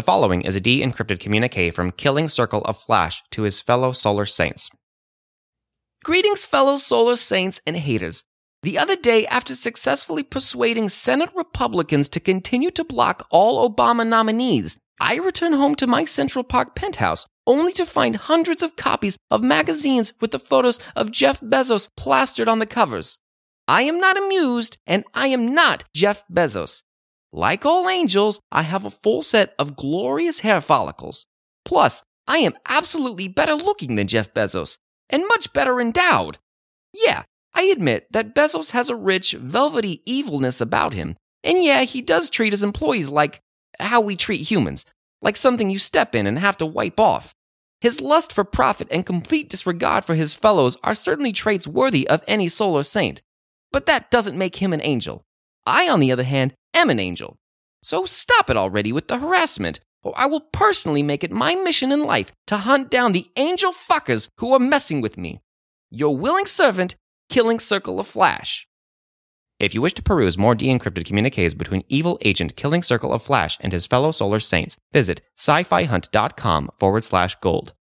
The following is a de encrypted communique from Killing Circle of Flash to his fellow Solar Saints. Greetings, fellow Solar Saints and haters. The other day, after successfully persuading Senate Republicans to continue to block all Obama nominees, I returned home to my Central Park penthouse only to find hundreds of copies of magazines with the photos of Jeff Bezos plastered on the covers. I am not amused, and I am not Jeff Bezos. Like all angels, I have a full set of glorious hair follicles. Plus, I am absolutely better looking than Jeff Bezos, and much better endowed. Yeah, I admit that Bezos has a rich, velvety evilness about him, and yeah, he does treat his employees like how we treat humans, like something you step in and have to wipe off. His lust for profit and complete disregard for his fellows are certainly traits worthy of any solar saint. But that doesn't make him an angel. I, on the other hand, am an angel. So stop it already with the harassment, or I will personally make it my mission in life to hunt down the angel fuckers who are messing with me. Your willing servant, Killing Circle of Flash. If you wish to peruse more de encrypted communiques between evil agent Killing Circle of Flash and his fellow Solar Saints, visit sci fi hunt.com forward slash gold.